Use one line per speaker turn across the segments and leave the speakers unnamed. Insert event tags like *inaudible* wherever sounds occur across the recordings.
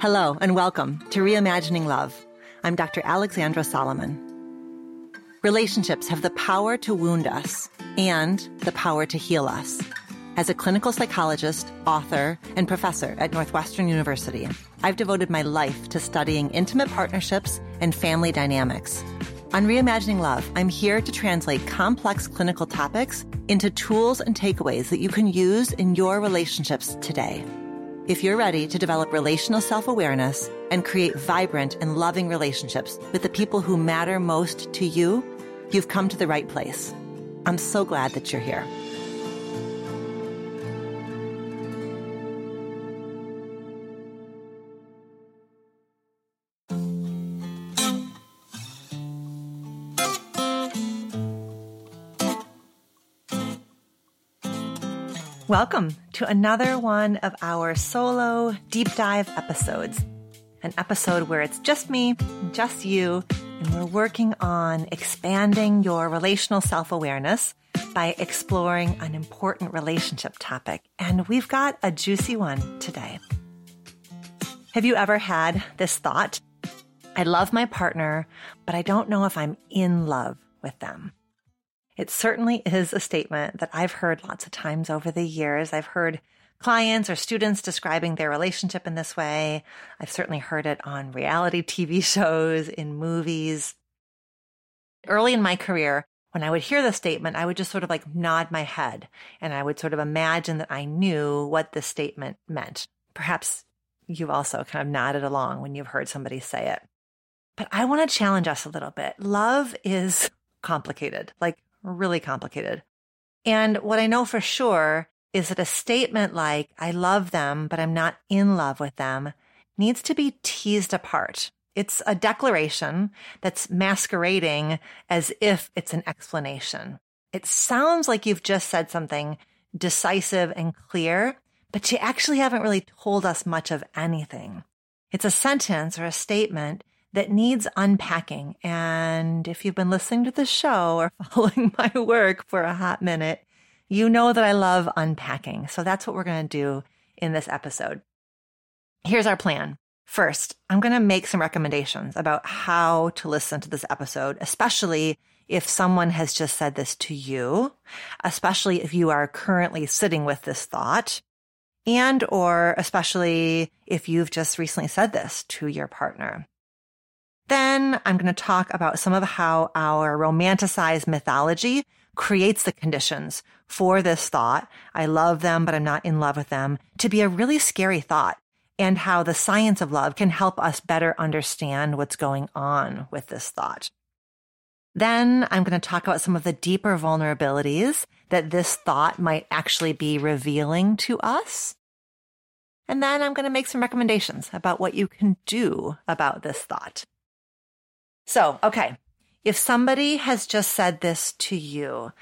Hello, and welcome to Reimagining Love. I'm Dr. Alexandra Solomon. Relationships have the power to wound us and the power to heal us. As a clinical psychologist, author, and professor at Northwestern University, I've devoted my life to studying intimate partnerships and family dynamics. On Reimagining Love, I'm here to translate complex clinical topics into tools and takeaways that you can use in your relationships today. If you're ready to develop relational self awareness and create vibrant and loving relationships with the people who matter most to you, you've come to the right place. I'm so glad that you're here. Welcome to another one of our solo deep dive episodes. An episode where it's just me, just you, and we're working on expanding your relational self awareness by exploring an important relationship topic. And we've got a juicy one today. Have you ever had this thought? I love my partner, but I don't know if I'm in love with them. It certainly is a statement that I've heard lots of times over the years. I've heard clients or students describing their relationship in this way. I've certainly heard it on reality TV *laughs* shows, in movies. Early in my career, when I would hear the statement, I would just sort of like nod my head and I would sort of imagine that I knew what the statement meant. Perhaps you've also kind of nodded along when you've heard somebody say it. But I want to challenge us a little bit. Love is complicated. Like really complicated. And what I know for sure is that a statement like, I love them, but I'm not in love with them, needs to be teased apart. It's a declaration that's masquerading as if it's an explanation. It sounds like you've just said something decisive and clear, but you actually haven't really told us much of anything. It's a sentence or a statement that needs unpacking. And if you've been listening to the show or *laughs* following my work for a hot minute, you know that I love unpacking. So that's what we're going to do in this episode. Here's our plan. First, I'm going to make some recommendations about how to listen to this episode, especially if someone has just said this to you, especially if you are currently sitting with this thought, and or especially if you've just recently said this to your partner. Then I'm going to talk about some of how our romanticized mythology creates the conditions for this thought. I love them, but I'm not in love with them to be a really scary thought and how the science of love can help us better understand what's going on with this thought. Then I'm going to talk about some of the deeper vulnerabilities that this thought might actually be revealing to us. And then I'm going to make some recommendations about what you can do about this thought. So, okay. If somebody has just said this to you,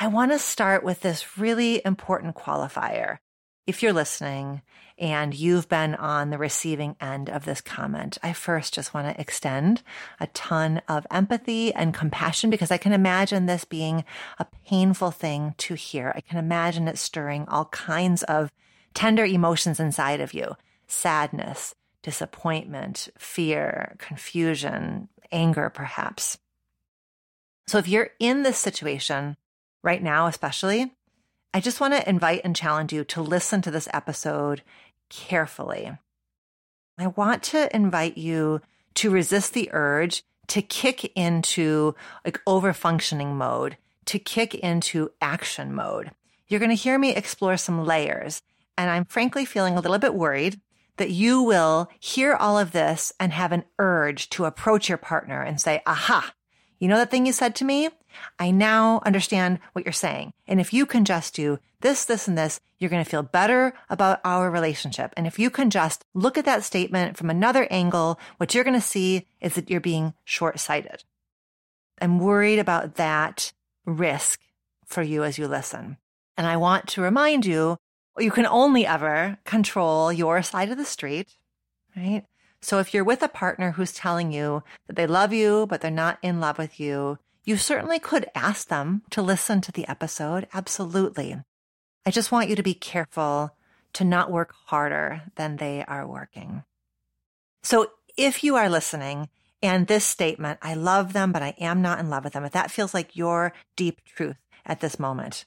I want to start with this really important qualifier. If you're listening and you've been on the receiving end of this comment, I first just want to extend a ton of empathy and compassion because I can imagine this being a painful thing to hear. I can imagine it stirring all kinds of tender emotions inside of you sadness, disappointment, fear, confusion, anger, perhaps. So if you're in this situation right now, especially, I just want to invite and challenge you to listen to this episode carefully. I want to invite you to resist the urge to kick into like over functioning mode, to kick into action mode. You're going to hear me explore some layers. And I'm frankly feeling a little bit worried that you will hear all of this and have an urge to approach your partner and say, aha, you know that thing you said to me? I now understand what you're saying. And if you can just do this, this, and this, you're going to feel better about our relationship. And if you can just look at that statement from another angle, what you're going to see is that you're being short sighted. I'm worried about that risk for you as you listen. And I want to remind you you can only ever control your side of the street, right? So if you're with a partner who's telling you that they love you, but they're not in love with you, you certainly could ask them to listen to the episode. Absolutely. I just want you to be careful to not work harder than they are working. So if you are listening and this statement, I love them, but I am not in love with them, if that feels like your deep truth at this moment,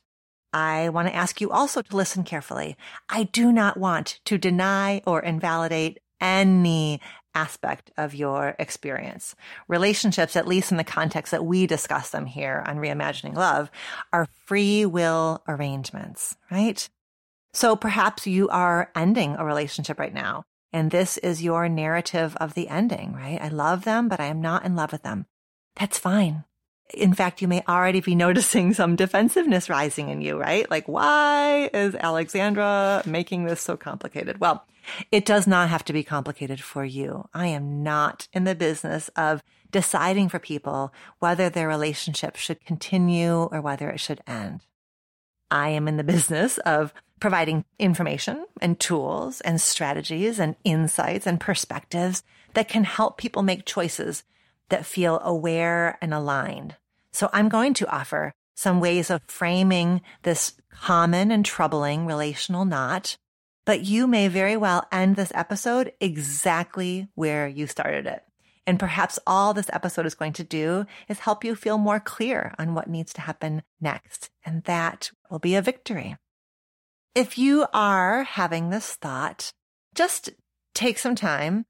I want to ask you also to listen carefully. I do not want to deny or invalidate any aspect of your experience. Relationships, at least in the context that we discuss them here on Reimagining Love, are free will arrangements, right? So perhaps you are ending a relationship right now, and this is your narrative of the ending, right? I love them, but I am not in love with them. That's fine. In fact, you may already be *laughs* noticing some defensiveness rising in you, right? Like, why is Alexandra making this so complicated? Well, it does not have to be complicated for you. I am not in the business of deciding for people whether their relationship should continue or whether it should end. I am in the business of providing information and tools and strategies and insights and perspectives that can help people make choices that feel aware and aligned. So I'm going to offer some ways of framing this common and troubling relational knot but you may very well end this episode exactly where you started it. And perhaps all this episode is going to do is help you feel more clear on what needs to happen next. And that will be a victory. If you are having this thought, just take some time.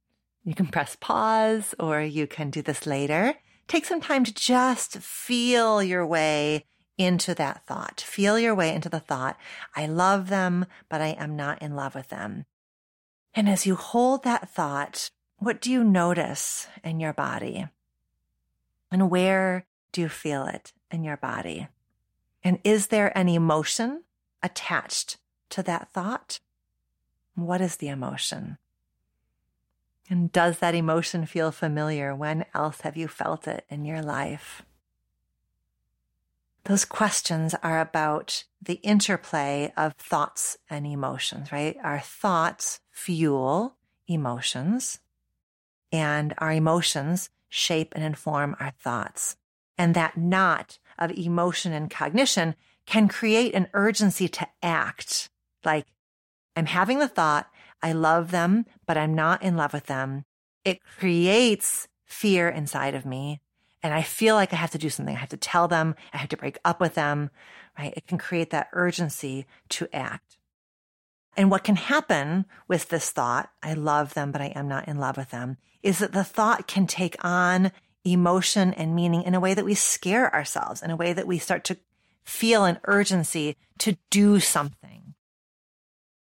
You can press pause or you can do this later. Take some time to just feel your way into that thought. Feel your way into the thought. I love them, but I am not in love with them. And as you hold that thought, what do you notice in your body? And where do you feel it in your body? And is there an emotion attached to that thought? What is the emotion? And does that emotion feel familiar? When else have you felt it in your life? those questions are about the interplay of thoughts and emotions, right? Our thoughts fuel emotions and our emotions shape and inform our thoughts. And that knot of emotion and cognition can create an urgency to act. Like, I'm having the thought, I love them, but I'm not in love with them. It creates fear inside of me and I feel like I have to do something. I have to tell them, I have to break up with them, right? It can create that urgency to act. And what can happen with this thought, I love them, but I am not in love with them, is that the thought can take on emotion and meaning in a way that we scare ourselves, in a way that we start to feel an urgency to do something.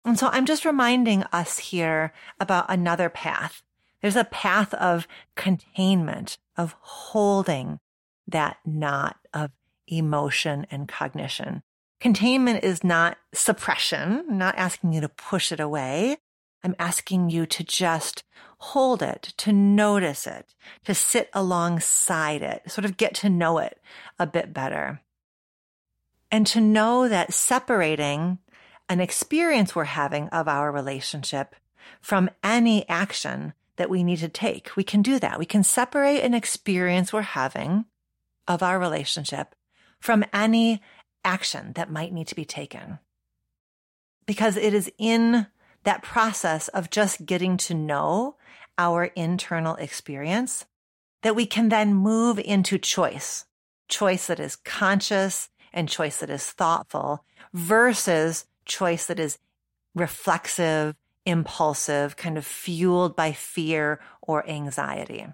And so I'm just reminding us here about another path there's a path of containment, of holding that knot of emotion and cognition. Containment is not suppression, I'm not asking you to push it away. I'm asking you to just hold it, to notice it, to sit alongside it, sort of get to know it a bit better. And to know that separating an experience we're having of our relationship from any action that we need to take. We can do that. We can separate an experience we're having of our relationship from any action that might need to be taken. Because it is in that process of just getting to know our internal experience that we can then move into choice, choice that is conscious and choice that is thoughtful versus choice that is reflexive impulsive, kind of fueled by fear or anxiety.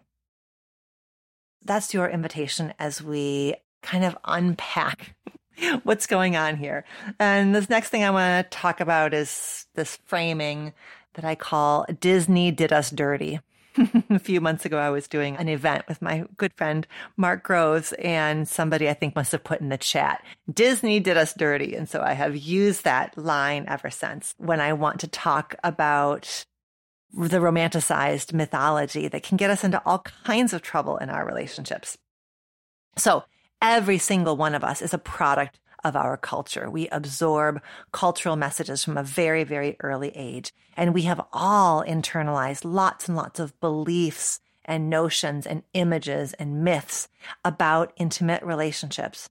That's your invitation as we kind of unpack *laughs* what's going on here. And this next thing I want to talk about is this framing that I call Disney did us dirty. *laughs* a few months ago, I was doing an event with my good friend Mark Groves, and somebody I think must have put in the chat, Disney did us dirty. And so I have used that line ever since when I want to talk about the romanticized mythology that can get us into all kinds of trouble in our relationships. So every single one of us is a product of our culture. We absorb cultural messages from a very, very early age. And we have all internalized lots and lots of beliefs and notions and images and myths about intimate relationships.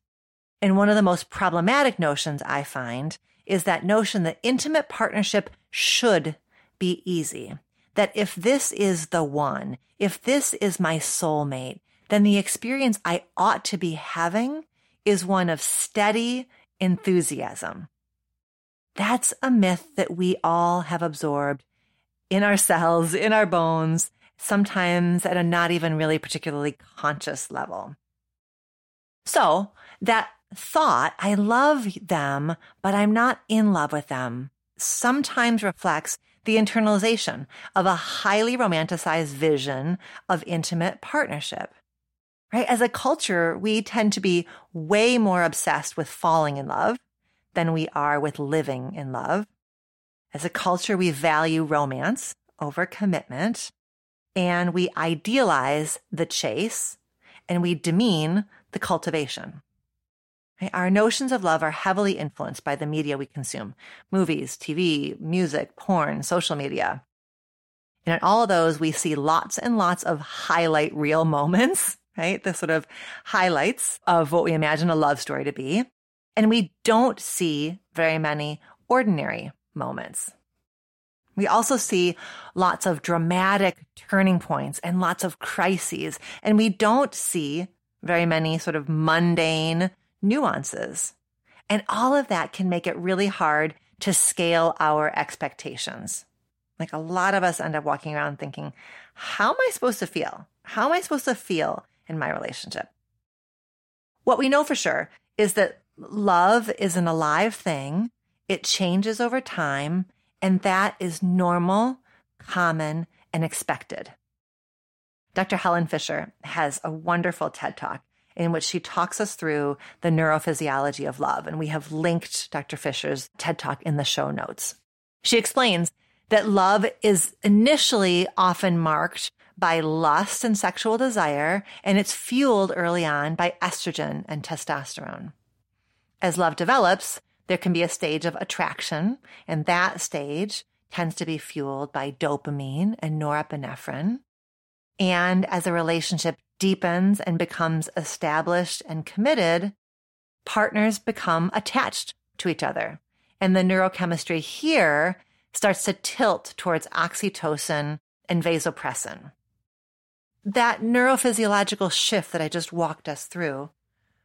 And one of the most problematic notions I find is that notion that intimate partnership should be easy. That if this is the one, if this is my soulmate, then the experience I ought to be having is one of steady enthusiasm. That's a myth that we all have absorbed in our cells, in our bones, sometimes at a not even really particularly conscious level. So that thought, I love them, but I'm not in love with them, sometimes reflects the internalization of a highly romanticized vision of intimate partnership. Right? As a culture, we tend to be way more obsessed with falling in love than we are with living in love. As a culture, we value romance over commitment and we idealize the chase and we demean the cultivation. Our notions of love are heavily influenced by the media we consume movies, TV, music, porn, social media. And in all of those, we see lots and lots of highlight reel moments, right? The sort of highlights of what we imagine a love story to be. And we don't see very many ordinary moments. We also see lots of dramatic turning points and lots of crises. And we don't see very many sort of mundane nuances. And all of that can make it really hard to scale our expectations. Like a lot of us end up walking around thinking, how am I supposed to feel? How am I supposed to feel in my relationship? What we know for sure is that love is an alive thing. It changes over time, and that is normal, common, and expected. Dr. Helen Fisher has a wonderful TED talk in which she talks us through the neurophysiology of love. And we have linked Dr. Fisher's TED talk in the show notes. She explains that love is initially often marked by lust and sexual desire, and it's fueled early on by estrogen and testosterone. As love develops, there can be a stage of attraction, and that stage tends to be fueled by dopamine and norepinephrine. And as a relationship deepens and becomes established and committed, partners become attached to each other. And the neurochemistry here starts to tilt towards oxytocin and vasopressin. That neurophysiological shift that I just walked us through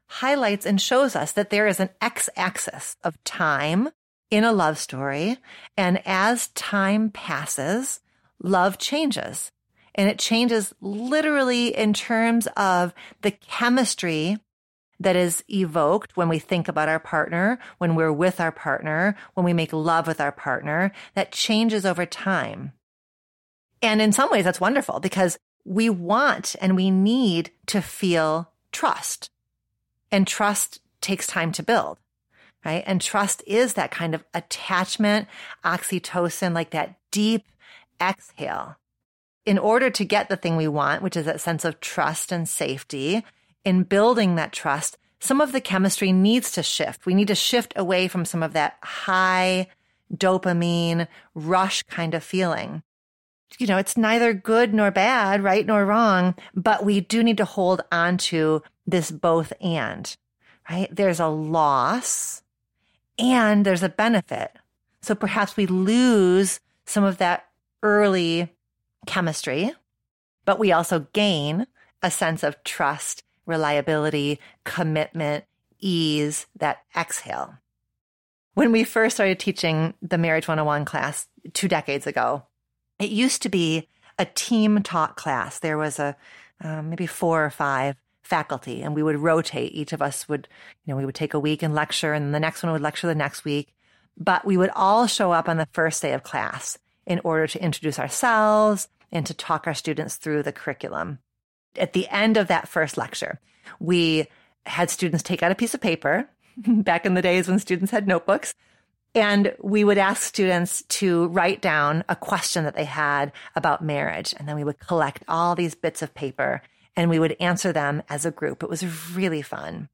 highlights and shows us that there is an x axis of time in a love story. And as time passes, love changes. And it changes literally in terms of the chemistry that is evoked when we think about our partner, when we're with our partner, when we make love with our partner, that changes over time. And in some ways, that's wonderful because we want and we need to feel trust. And trust takes time to build, right? And trust is that kind of attachment, oxytocin, like that deep exhale in order to get the thing we want, which is that sense of trust and safety, in building that trust, some of the chemistry needs to shift. We need to shift away from some of that high dopamine rush kind of feeling. You know, it's neither good nor bad, right nor wrong, but we do need to hold on to this both and, right? There's a loss and there's a benefit. So perhaps we lose some of that early chemistry, but we also gain a sense of trust, reliability, commitment, ease, that exhale. When we first started teaching the Marriage 101 class two decades ago, it used to be a team taught class. There was a uh, maybe four or five faculty, and we would rotate. Each of us would, you know, we would take a week and lecture, and the next one would lecture the next week. But we would all show up on the first day of class in order to introduce ourselves and to talk our students through the curriculum. At the end of that first lecture, we had students take out a piece of paper *laughs* back in the days when students had notebooks. And we would ask students to write down a question that they had about marriage. And then we would collect all these bits of paper and we would answer them as a group. It was really fun.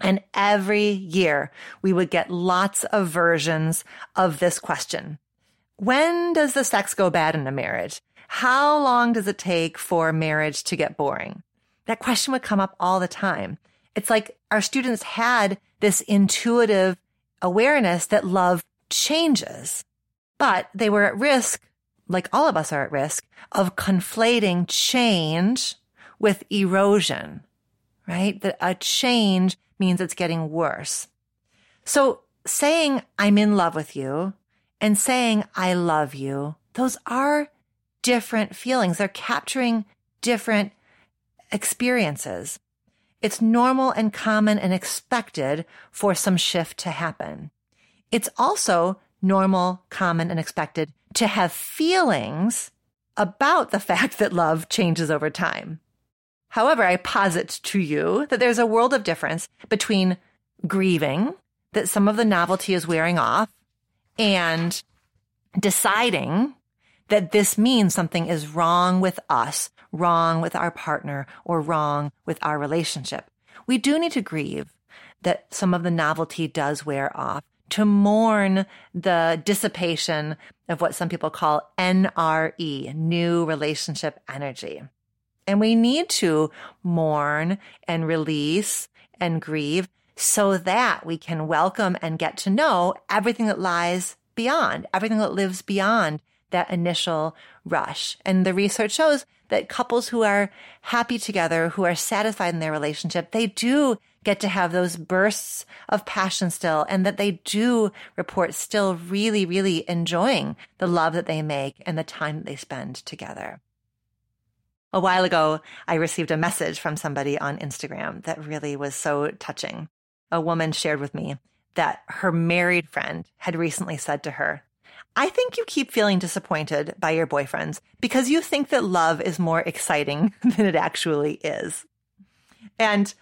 And every year we would get lots of versions of this question. When does the sex go bad in a marriage? how long does it take for marriage to get boring? That question would come up all the time. It's like our students had this intuitive awareness that love changes, but they were at risk, like all of us are at risk, of conflating change with erosion, right? That a change means it's getting worse. So saying I'm in love with you and saying I love you, those are different feelings. They're capturing different experiences. It's normal and common and expected for some shift to happen. It's also normal, common, and expected to have feelings about the *laughs* fact that love changes over time. However, I posit to you that there's a world of difference between grieving that some of the novelty is wearing off and deciding that this means something is wrong with us, wrong with our partner, or wrong with our relationship. We do need to grieve that some of the novelty does wear off, to mourn the dissipation of what some people call NRE, new relationship energy. And we need to mourn and release and grieve so that we can welcome and get to know everything that lies beyond, everything that lives beyond that initial rush. And the research shows that couples who are happy together, who are satisfied in their relationship, they do get to have those bursts of passion still and that they do report still really, really enjoying the love that they make and the time that they spend together. A while ago, I received a message from somebody on Instagram that really was so touching. A woman shared with me that her married friend had recently said to her, I think you keep feeling disappointed by your boyfriends because you think that love is more exciting *laughs* than it actually is. And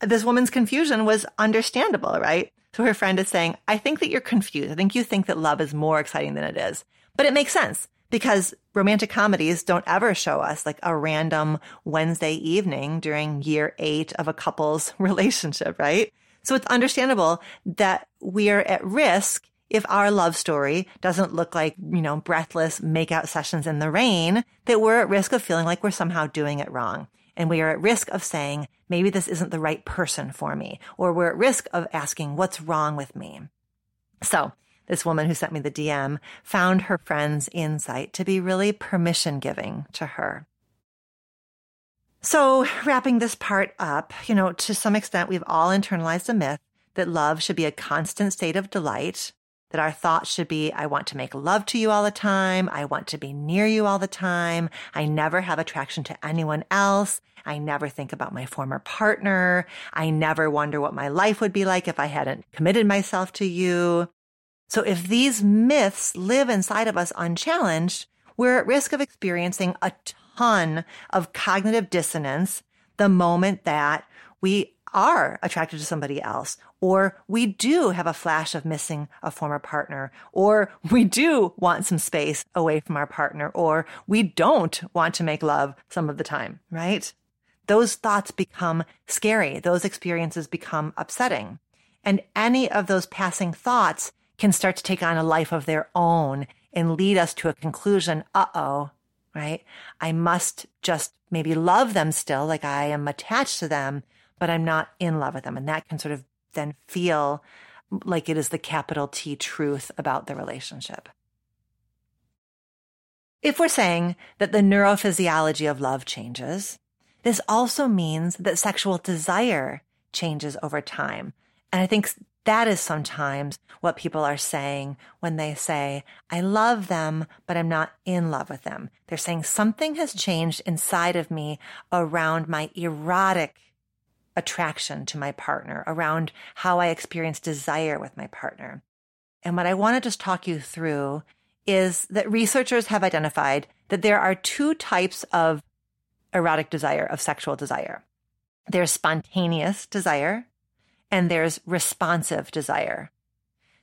this woman's confusion was understandable, right? So her friend is saying, I think that you're confused. I think you think that love is more exciting than it is. But it makes sense because romantic comedies don't ever show us like a random Wednesday evening during year eight of a couple's *laughs* relationship, right? So it's understandable that we are at risk if our love story doesn't look like, you know, breathless makeout sessions in the rain, that we're at risk of feeling like we're somehow doing it wrong. And we are at risk of saying, maybe this isn't the right person for me, or we're at risk of asking, what's wrong with me? So this woman who sent me the DM found her friend's insight to be really permission giving to her. So wrapping this part up, you know, to some extent, we've all internalized a myth that love should be a constant state of delight that our thoughts should be, I want to make love to you all the time. I want to be near you all the time. I never have attraction to anyone else. I never think about my former partner. I never wonder what my life would be like if I hadn't committed myself to you. So if these myths live inside of us unchallenged, we're at risk of experiencing a ton of cognitive dissonance the moment that we are attracted to somebody else, or we do have a flash of missing a former partner, or we do want some space away from our partner, or we don't want to make love some of the time, right? Those thoughts become scary. Those experiences become upsetting. And any of those passing thoughts can start to take on a life of their own and lead us to a conclusion. Uh oh, right? I must just maybe love them still, like I am attached to them, but I'm not in love with them. And that can sort of then feel like it is the capital T truth about the relationship. If we're saying that the neurophysiology of love changes, this also means that sexual desire changes over time. And I think that is sometimes what people are saying when they say, I love them, but I'm not in love with them. They're saying something has changed inside of me around my erotic attraction to my partner, around how I experience desire with my partner. And what I want to just talk you through is that researchers have identified that there are two types of erotic desire, of sexual desire. There's spontaneous desire and there's responsive desire.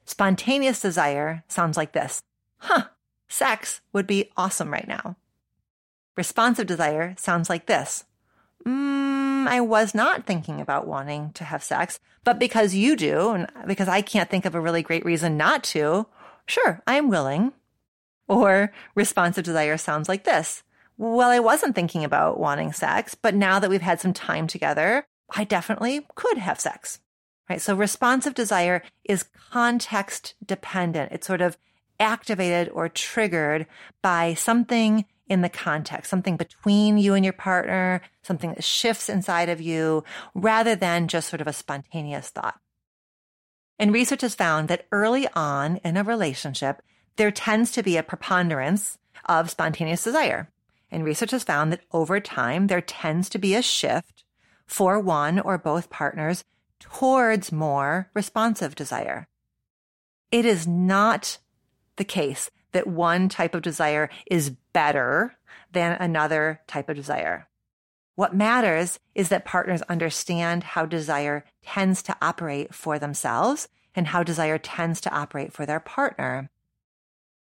Spontaneous desire sounds like this. Huh, sex would be awesome right now. Responsive desire sounds like this. Mm, I was not thinking about wanting to have sex, but because you do, and because I can't think of a really great reason not to, sure, I am willing. Or responsive desire sounds like this. Well, I wasn't thinking about wanting sex, but now that we've had some time together, I definitely could have sex. Right? So responsive desire is context dependent. It's sort of activated or triggered by something in the context, something between you and your partner, something that shifts inside of you rather than just sort of a spontaneous thought. And research has found that early on in a relationship, there tends to be a preponderance of spontaneous desire. And research has found that over time, there tends to be a shift for one or both partners towards more responsive desire. It is not the case that one type of desire is better than another type of desire. What matters is that partners understand how desire tends to operate for themselves and how desire tends to operate for their partner.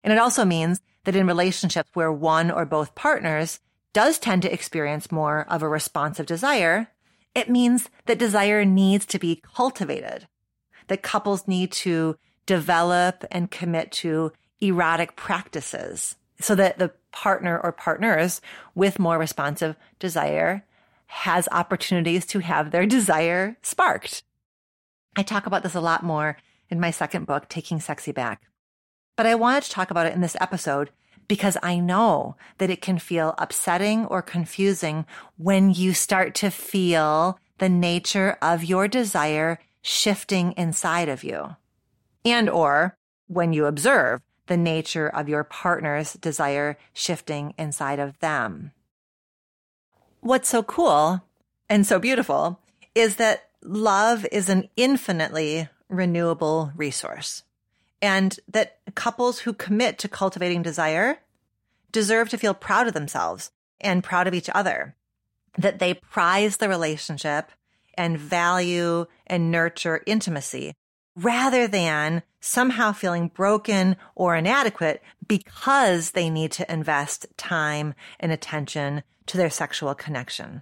And it also means that in relationships where one or both partners does tend to experience more of a responsive desire, it means that desire needs to be cultivated, that couples need to develop and commit to erotic practices so that the partner or partners with more responsive desire has opportunities to have their desire sparked. I talk about this a lot more in my second book, Taking Sexy Back. But I wanted to talk about it in this episode because I know that it can feel upsetting or confusing when you start to feel the nature of your desire shifting inside of you and or when you observe the nature of your partner's desire shifting inside of them. What's so cool and so beautiful is that love is an infinitely renewable resource and that couples who commit to cultivating desire deserve to feel proud of themselves and proud of each other, that they prize the relationship and value and nurture intimacy rather than somehow feeling broken or inadequate because they need to invest time and attention to their sexual connection.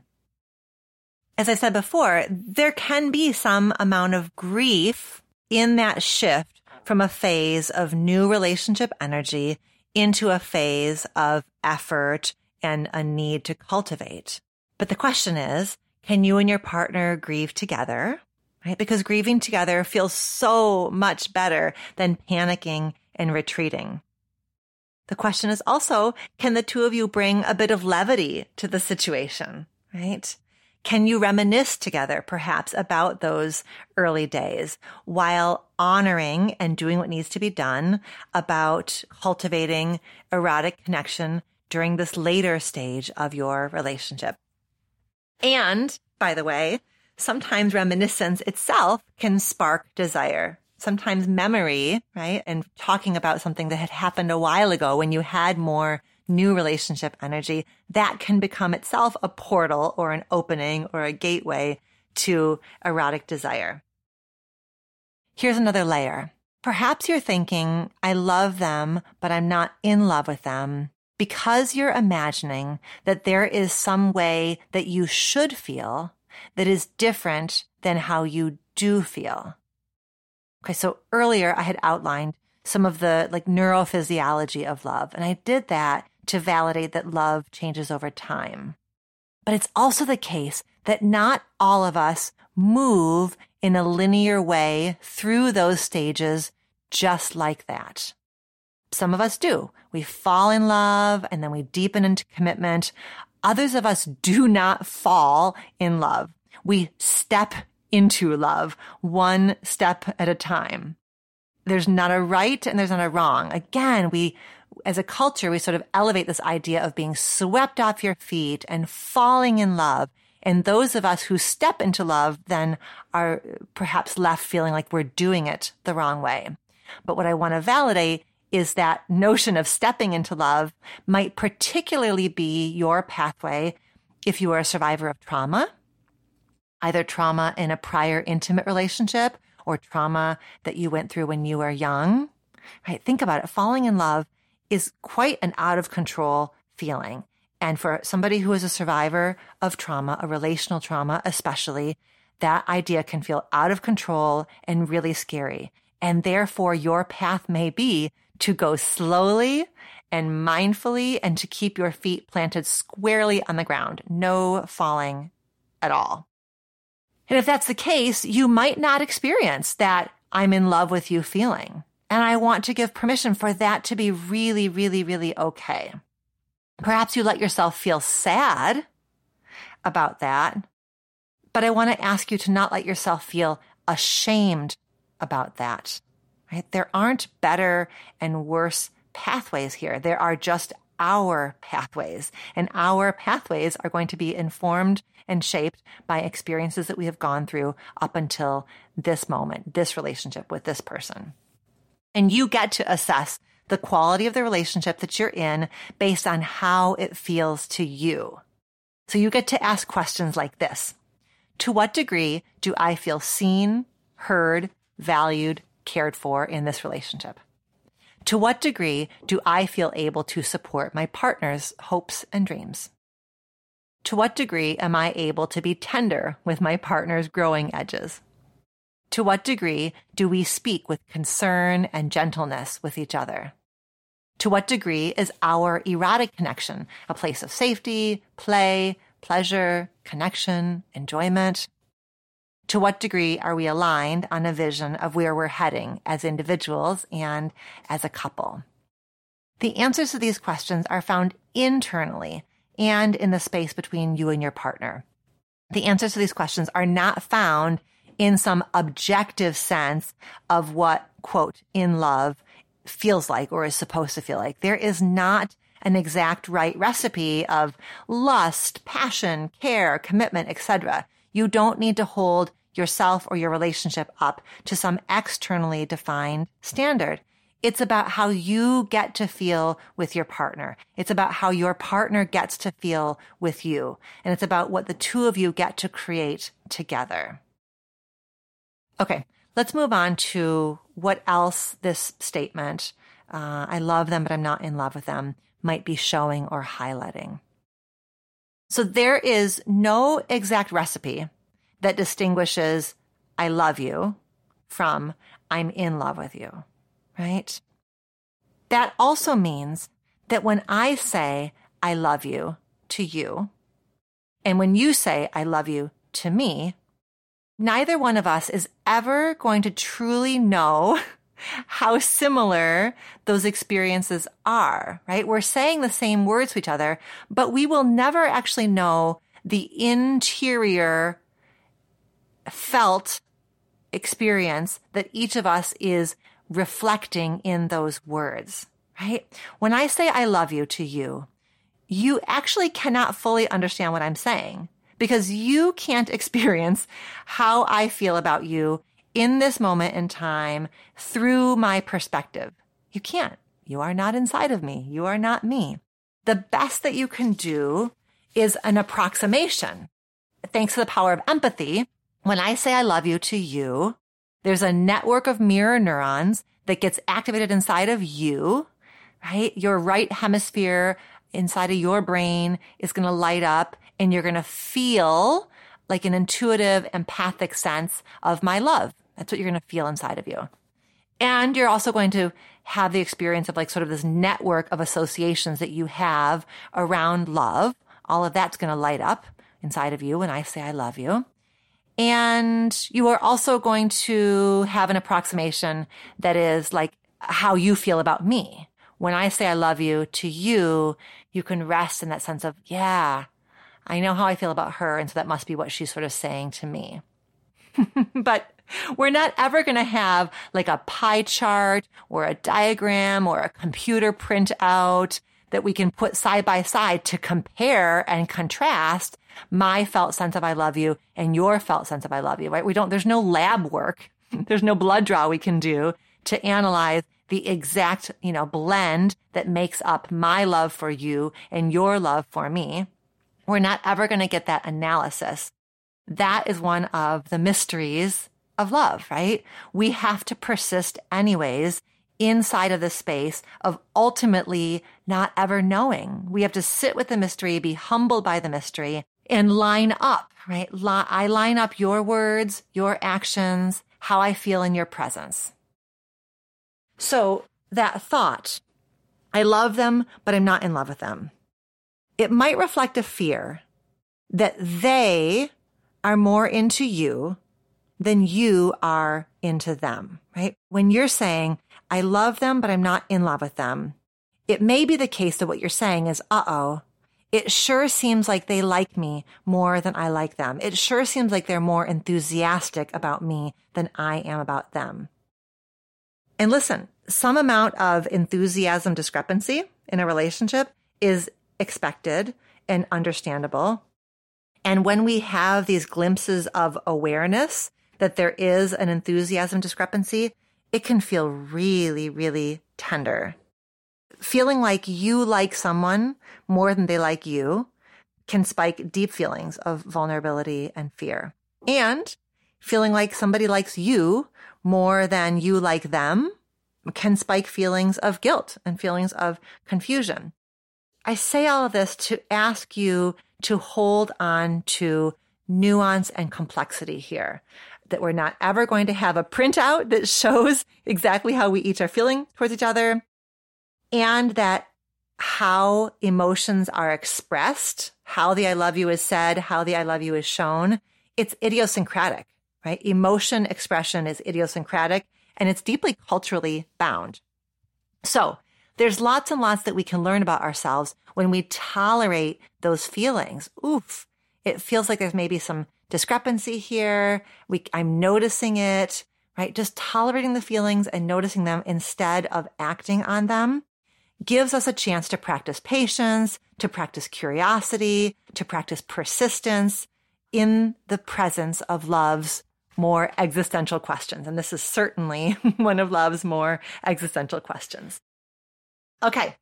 As I said before, there can be some amount of grief in that shift from a phase of new relationship energy into a phase of effort and a need to cultivate. But the question is, can you and your partner grieve together? Right? Because grieving together feels so much better than panicking and retreating. The question is also, can the two of you bring a bit of levity to the situation, right? Can you reminisce together perhaps about those early days while honoring and doing what needs to be done about cultivating erotic connection during this later stage of your relationship? And by the way, sometimes reminiscence itself can spark desire. Sometimes memory, right? And talking about something that had happened a while ago when you had more new relationship energy, that can become itself a portal or an opening or a gateway to erotic desire. Here's another layer. Perhaps you're thinking, I love them, but I'm not in love with them because you're imagining that there is some way that you should feel that is different than how you do feel. Okay. So earlier I had outlined some of the like neurophysiology of love, and I did that to validate that love changes over time. But it's also the case that not all of us move in a linear way through those stages just like that. Some of us do. We fall in love and then we deepen into commitment. Others of us do not fall in love. We step into love one step at a time. There's not a right and there's not a wrong. Again, we, as a culture, we sort of elevate this idea of being swept off your feet and falling in love. And those of us who step into love then are perhaps left feeling like we're doing it the wrong way. But what I want to validate is that notion of stepping into love might particularly be your pathway if you are a survivor of trauma, either trauma in a prior intimate relationship or trauma that you went through when you were young. Right? Think about it. Falling in love is quite an out of control feeling. And for somebody who is a survivor of trauma, a relational trauma especially, that idea can feel out of control and really scary. And therefore your path may be to go slowly and mindfully and to keep your feet planted squarely on the ground. No falling at all. And if that's the case, you might not experience that I'm in love with you feeling. And I want to give permission for that to be really, really, really okay. Perhaps you let yourself feel sad about that, but I want to ask you to not let yourself feel ashamed about that. Right? There aren't better and worse pathways here. There are just our pathways and our pathways are going to be informed and shaped by experiences that we have gone through up until this moment, this relationship with this person. And you get to assess the quality of the relationship that you're in based on how it feels to you. So you get to ask questions like this. To what degree do I feel seen, heard, valued, cared for in this relationship? To what degree do I feel able to support my partner's hopes and dreams? To what degree am I able to be tender with my partner's growing edges? To what degree do we speak with concern and gentleness with each other? To what degree is our erotic connection a place of safety, play, pleasure, connection, enjoyment? To what degree are we aligned on a vision of where we're heading as individuals and as a couple? The answers to these questions are found internally and in the space between you and your partner. The answers to these questions are not found in some objective sense of what, quote, in love feels like or is supposed to feel like. There is not an exact right recipe of lust, passion, care, commitment, etc. You don't need to hold yourself or your relationship up to some externally defined standard. It's about how you get to feel with your partner. It's about how your partner gets to feel with you. And it's about what the two of you get to create together. Okay, let's move on to what else this statement, uh, I love them, but I'm not in love with them, might be showing or highlighting. So there is no exact recipe that distinguishes I love you from I'm in love with you, right? That also means that when I say I love you to you, and when you say I love you to me, neither one of us is ever going to truly know *laughs* how similar those experiences are, right? We're saying the same words to each other, but we will never actually know the interior felt experience that each of us is reflecting in those words, right? When I say I love you to you, you actually cannot fully understand what I'm saying because you can't *laughs* experience how I feel about you in this moment in time through my perspective. You can't. You are not inside of me. You are not me. The best that you can do is an approximation. Thanks to the power of empathy, when I say I love you to you, there's a network of mirror neurons that gets activated inside of you, right? Your right hemisphere inside of your brain is going to light up and you're going to feel like an intuitive, empathic sense of my love. That's what you're going to feel inside of you. And you're also going to have the experience of like sort of this network of associations that you have around love. All of that's going to light up inside of you when I say I love you. And you are also going to have an approximation that is like how you feel about me. When I say I love you to you, you can rest in that sense of, yeah, I know how I feel about her. And so that must be what she's sort of saying to me. *laughs* but *laughs* we're not ever going to have like a pie chart or a diagram or a computer printout that we can put side by side to compare and contrast my felt sense of I love you and your felt sense of I love you, right? We don't, there's no lab work. *laughs* There's no blood draw we can do to analyze the exact, you know, blend that makes up my love for you and your love for me. We're not ever going to get that analysis. That is one of the mysteries of love, right? We have to persist anyways inside of the space of ultimately not ever knowing. We have to sit with the mystery, be humbled by the mystery and line up, right? I line up your words, your actions, how I feel in your presence. So that thought, I love them, but I'm not in love with them. It might reflect a fear that they are more into you than you are into them, right? When you're saying, I love them, but I'm not in love with them, it may be the case that what you're saying is, uh oh, it sure seems like they like me more than I like them. It sure seems like they're more enthusiastic about me than I am about them. And listen, some amount of enthusiasm discrepancy in a relationship is expected and understandable. And when we have these glimpses of awareness that there is an enthusiasm discrepancy, it can feel really, really tender. Feeling like you like someone more than they like you can spike deep feelings of vulnerability and fear. And feeling like somebody likes you more than you like them can spike feelings of guilt and feelings of confusion. I say all of this to ask you to hold on to nuance and complexity here. That we're not ever going to have a printout that shows exactly how we each are feeling towards each other. And that how emotions are expressed, how the I love you is said, how the I love you is shown, it's idiosyncratic, right? Emotion expression is idiosyncratic and it's deeply culturally bound. So there's lots and lots that we can learn about ourselves when we tolerate those feelings. Oof. It feels like there's maybe some discrepancy here. We, I'm noticing it, right? Just tolerating the feelings and noticing them instead of acting on them gives us a chance to practice patience, to practice curiosity, to practice persistence in the presence of love's more existential questions. And this is certainly *laughs* one of love's more existential questions. Okay.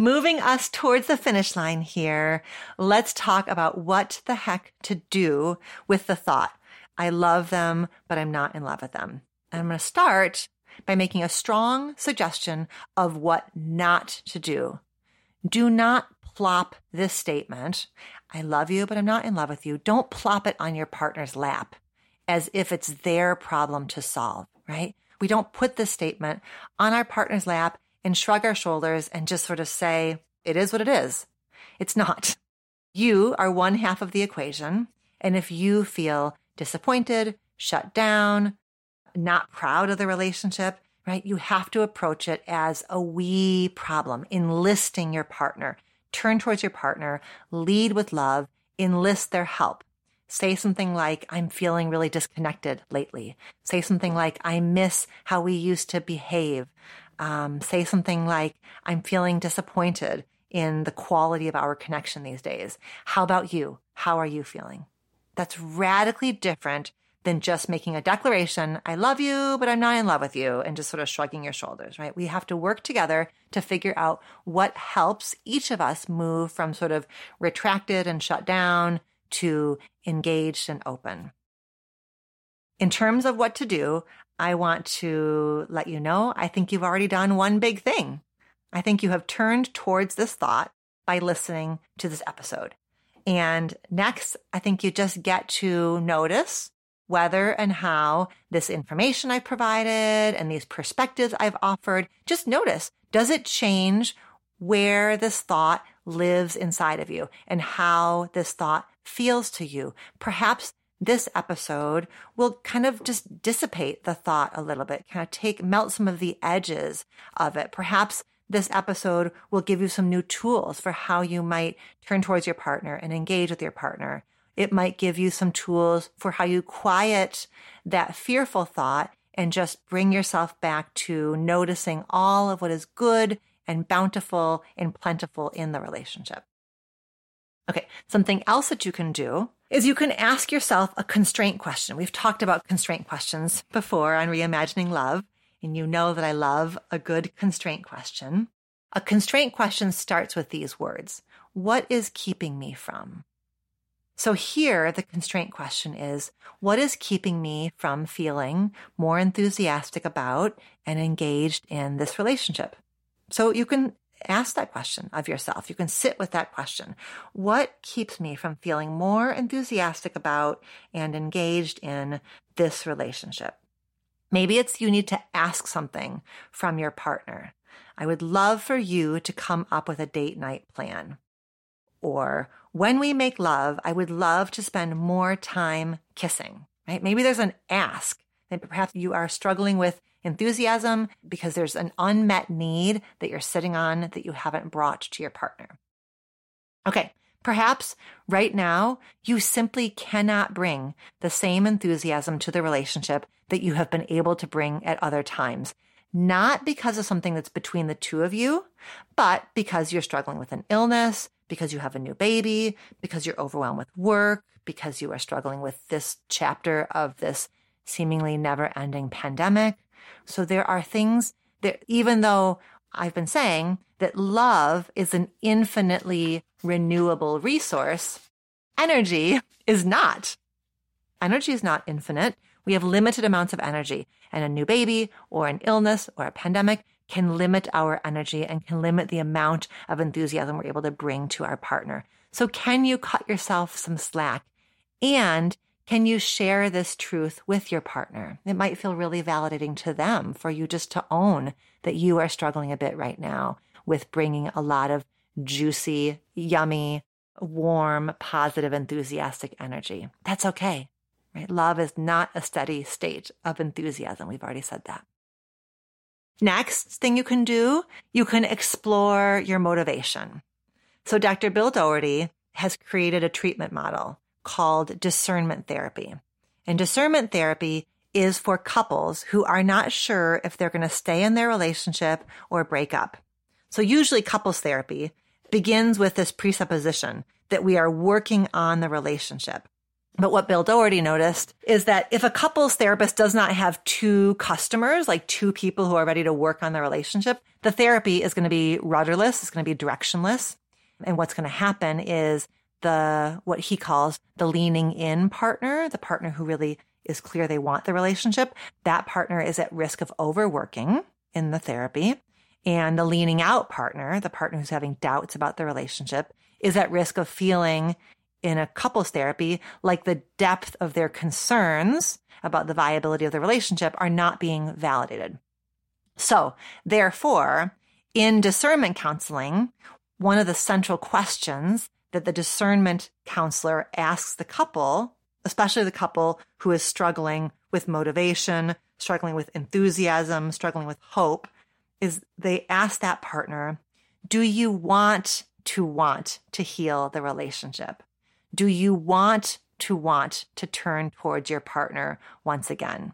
Moving us towards the finish line here, let's talk about what the heck to do with the thought. I love them, but I'm not in love with them. And I'm going to start by making a strong suggestion of what not to do. Do not plop this statement, I love you, but I'm not in love with you. Don't plop it on your partner's lap as if it's their problem to solve, right? We don't put this statement on our partner's lap and shrug our shoulders and just sort of say, it is what it is. It's not. You are one half of the equation. And if you feel disappointed, shut down, not proud of the relationship, right? You have to approach it as a we problem, enlisting your partner. Turn towards your partner, lead with love, enlist their help. Say something like, I'm feeling really disconnected lately. Say something like, I miss how we used to behave. Um, say something like, I'm feeling disappointed in the quality of our connection these days. How about you? How are you feeling? That's radically different than just making a declaration, I love you, but I'm not in love with you, and just sort of shrugging your shoulders, right? We have to work together to figure out what helps each of us move from sort of retracted and shut down to engaged and open. In terms of what to do, I want to let you know I think you've already done one big thing. I think you have turned towards this thought by listening to this episode. And next, I think you just get to notice whether and how this information I've provided and these perspectives I've offered, just notice, does it change where this thought lives inside of you and how this thought feels to you? Perhaps this episode will kind of just dissipate the thought a little bit, kind of take, melt some of the edges of it. Perhaps this episode will give you some new tools for how you might turn towards your partner and engage with your partner. It might give you some tools for how you quiet that fearful thought and just bring yourself back to noticing all of what is good and bountiful and plentiful in the relationship. Okay, something else that you can do is you can ask yourself a constraint question. We've talked about constraint questions before on Reimagining Love, and you know that I love a good constraint question. A constraint question starts with these words What is keeping me from? So here, the constraint question is, what is keeping me from feeling more enthusiastic about and engaged in this relationship? So you can ask that question of yourself. You can sit with that question. What keeps me from feeling more enthusiastic about and engaged in this relationship? Maybe it's you need to ask something from your partner. I would love for you to come up with a date night plan. Or when we make love, I would love to spend more time kissing, right? Maybe there's an ask that perhaps you are struggling with enthusiasm because there's an unmet need that you're sitting on that you haven't brought to your partner. Okay. Perhaps right now you simply cannot bring the same enthusiasm to the relationship that you have been able to bring at other times. Not because of something that's between the two of you, but because you're struggling with an illness, because you have a new baby, because you're overwhelmed with work, because you are struggling with this chapter of this seemingly never ending pandemic. So there are things that, even though I've been saying that love is an infinitely renewable resource, energy is not. Energy is not infinite. We have limited amounts of energy, and a new baby or an illness or a pandemic can limit our energy and can limit the amount of enthusiasm we're able to bring to our partner. So, can you cut yourself some slack? And can you share this truth with your partner? It might feel really validating to them for you just to own that you are struggling a bit right now with bringing a lot of juicy, yummy, warm, positive, enthusiastic energy. That's okay. Right? Love is not a steady state of enthusiasm. We've already said that. Next thing you can do, you can explore your motivation. So Dr. Bill Doherty has created a treatment model called discernment therapy. And discernment therapy is for couples who are not sure if they're going to stay in their relationship or break up. So usually couples therapy begins with this presupposition that we are working on the relationship. But what Bill Doherty noticed is that if a couples therapist does not have two customers, like two people who are ready to work on the relationship, the therapy is going to be rudderless. It's going to be directionless. And what's going to happen is the, what he calls the leaning in partner, the partner who really is clear they want the relationship. That partner is at risk of overworking in the therapy. And the leaning out partner, the partner who's having doubts about the relationship, is at risk of feeling in a couples therapy, like the depth of their concerns about the viability of the relationship are not being validated. So, therefore, in discernment counseling, one of the central questions that the discernment counselor asks the couple, especially the couple who is struggling with motivation, struggling with enthusiasm, struggling with hope, is they ask that partner, do you want to want to heal the relationship? Do you want to want to turn towards your partner once again?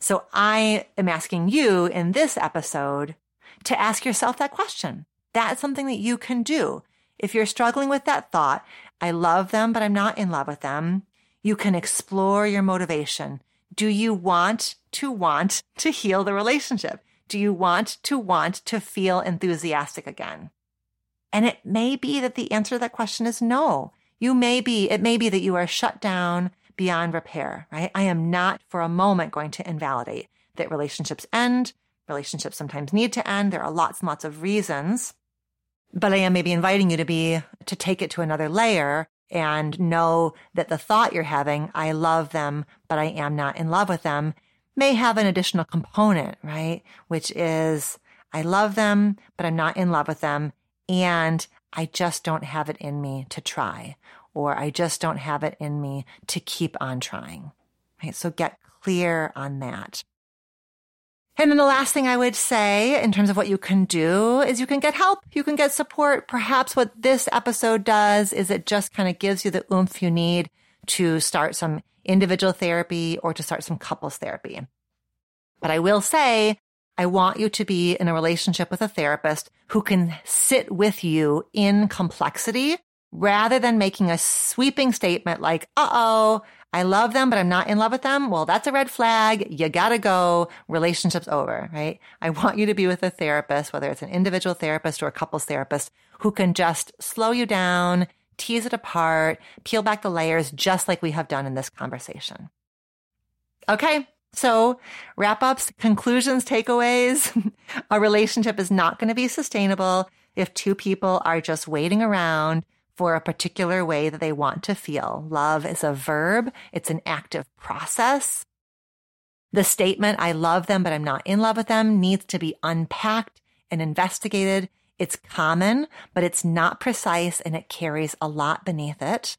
So I am asking you in this episode to ask yourself that question. That's something that you can do. If you're struggling with that thought, I love them, but I'm not in love with them, you can explore your motivation. Do you want to want to heal the relationship? Do you want to want to feel enthusiastic again? And it may be that the answer to that question is no. You may be, it may be that you are shut down beyond repair, right? I am not for a moment going to invalidate that relationships end. Relationships sometimes need to end. There are lots and lots of reasons, but I am maybe inviting you to be, to take it to another layer and know that the thought you're having, I love them, but I am not in love with them, may have an additional component, right? Which is, I love them, but I'm not in love with them. And I just don't have it in me to try, or I just don't have it in me to keep on trying. Right? So get clear on that. And then the last thing I would say in terms of what you can do is you can get help. You can get support. Perhaps what this episode does is it just kind of gives you the oomph you need to start some individual therapy or to start some couples therapy. But I will say I want you to be in a relationship with a therapist who can sit with you in complexity rather than making a sweeping statement like, uh oh, I love them, but I'm not in love with them. Well, that's a red flag. You gotta go. Relationship's over, right? I want you to be with a therapist, whether it's an individual therapist or a couples therapist who can just slow you down, tease it apart, peel back the layers, just like we have done in this conversation. Okay. So, wrap ups, conclusions, takeaways. *laughs* a relationship is not going to be sustainable if two people are just waiting around for a particular way that they want to feel. Love is a verb, it's an active process. The statement, I love them, but I'm not in love with them, needs to be unpacked and investigated. It's common, but it's not precise and it carries a lot beneath it.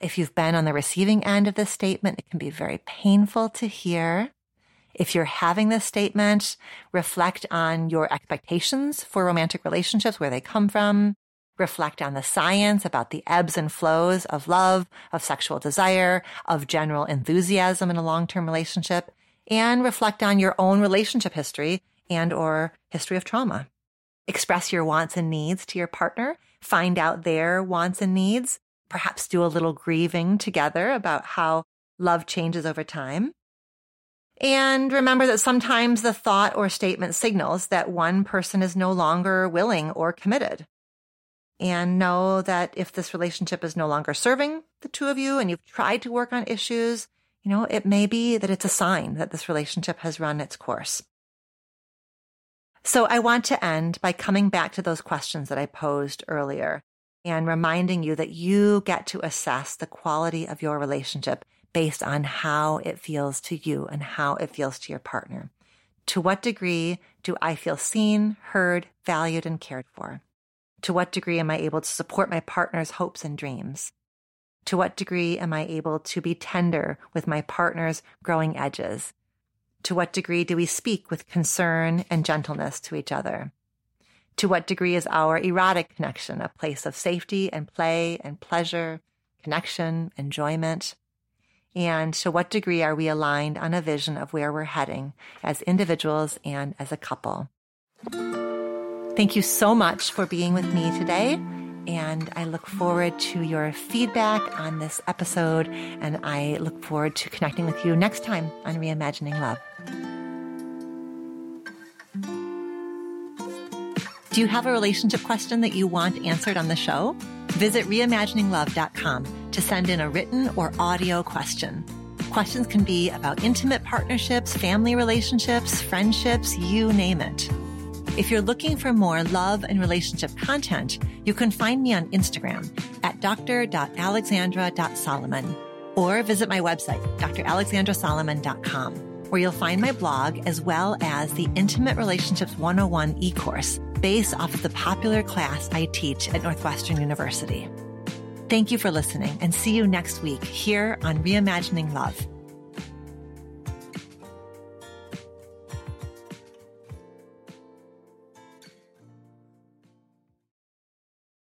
If you've been on the receiving end of this statement, it can be very painful to hear. If you're having this statement, reflect on your expectations for romantic relationships, where they come from. Reflect on the science about the ebbs and flows of love, of sexual desire, of general enthusiasm in a long-term relationship, and reflect on your own relationship history and or history of trauma. Express your wants and needs to your partner. Find out their wants and needs. Perhaps do a little grieving together about how love changes over time. And remember that sometimes the thought or statement signals that one person is no longer willing or committed. And know that if this relationship is no longer serving the two of you and you've tried to work on issues, you know, it may be that it's a sign that this relationship has run its course. So I want to end by coming back to those questions that I posed earlier and reminding you that you get to assess the quality of your relationship based on how it feels to you and how it feels to your partner. To what degree do I feel seen, heard, valued, and cared for? To what degree am I able to support my partner's hopes and dreams? To what degree am I able to be tender with my partner's growing edges? To what degree do we speak with concern and gentleness to each other? To what degree is our erotic connection a place of safety and play and pleasure, connection, enjoyment? And to what degree are we aligned on a vision of where we're heading as individuals and as a couple? Thank you so much for being with me today. And I look forward to your feedback on this episode. And I look forward to connecting with you next time on Reimagining Love. Do you have a relationship question that you want answered on the show? Visit reimagininglove.com to send in a written or audio question. Questions can be about intimate partnerships, family relationships, friendships, you name it. If you're looking for more love and relationship content, you can find me on Instagram at dr.alexandra.solomon or visit my website, dralexandrasolomon.com, where you'll find my blog as well as the Intimate Relationships 101 e-course based off of the popular class I teach at Northwestern University. Thank you for listening and see you next week here on Reimagining Love.